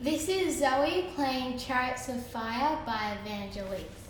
This is Zoe playing Chariots of Fire by Evangelist.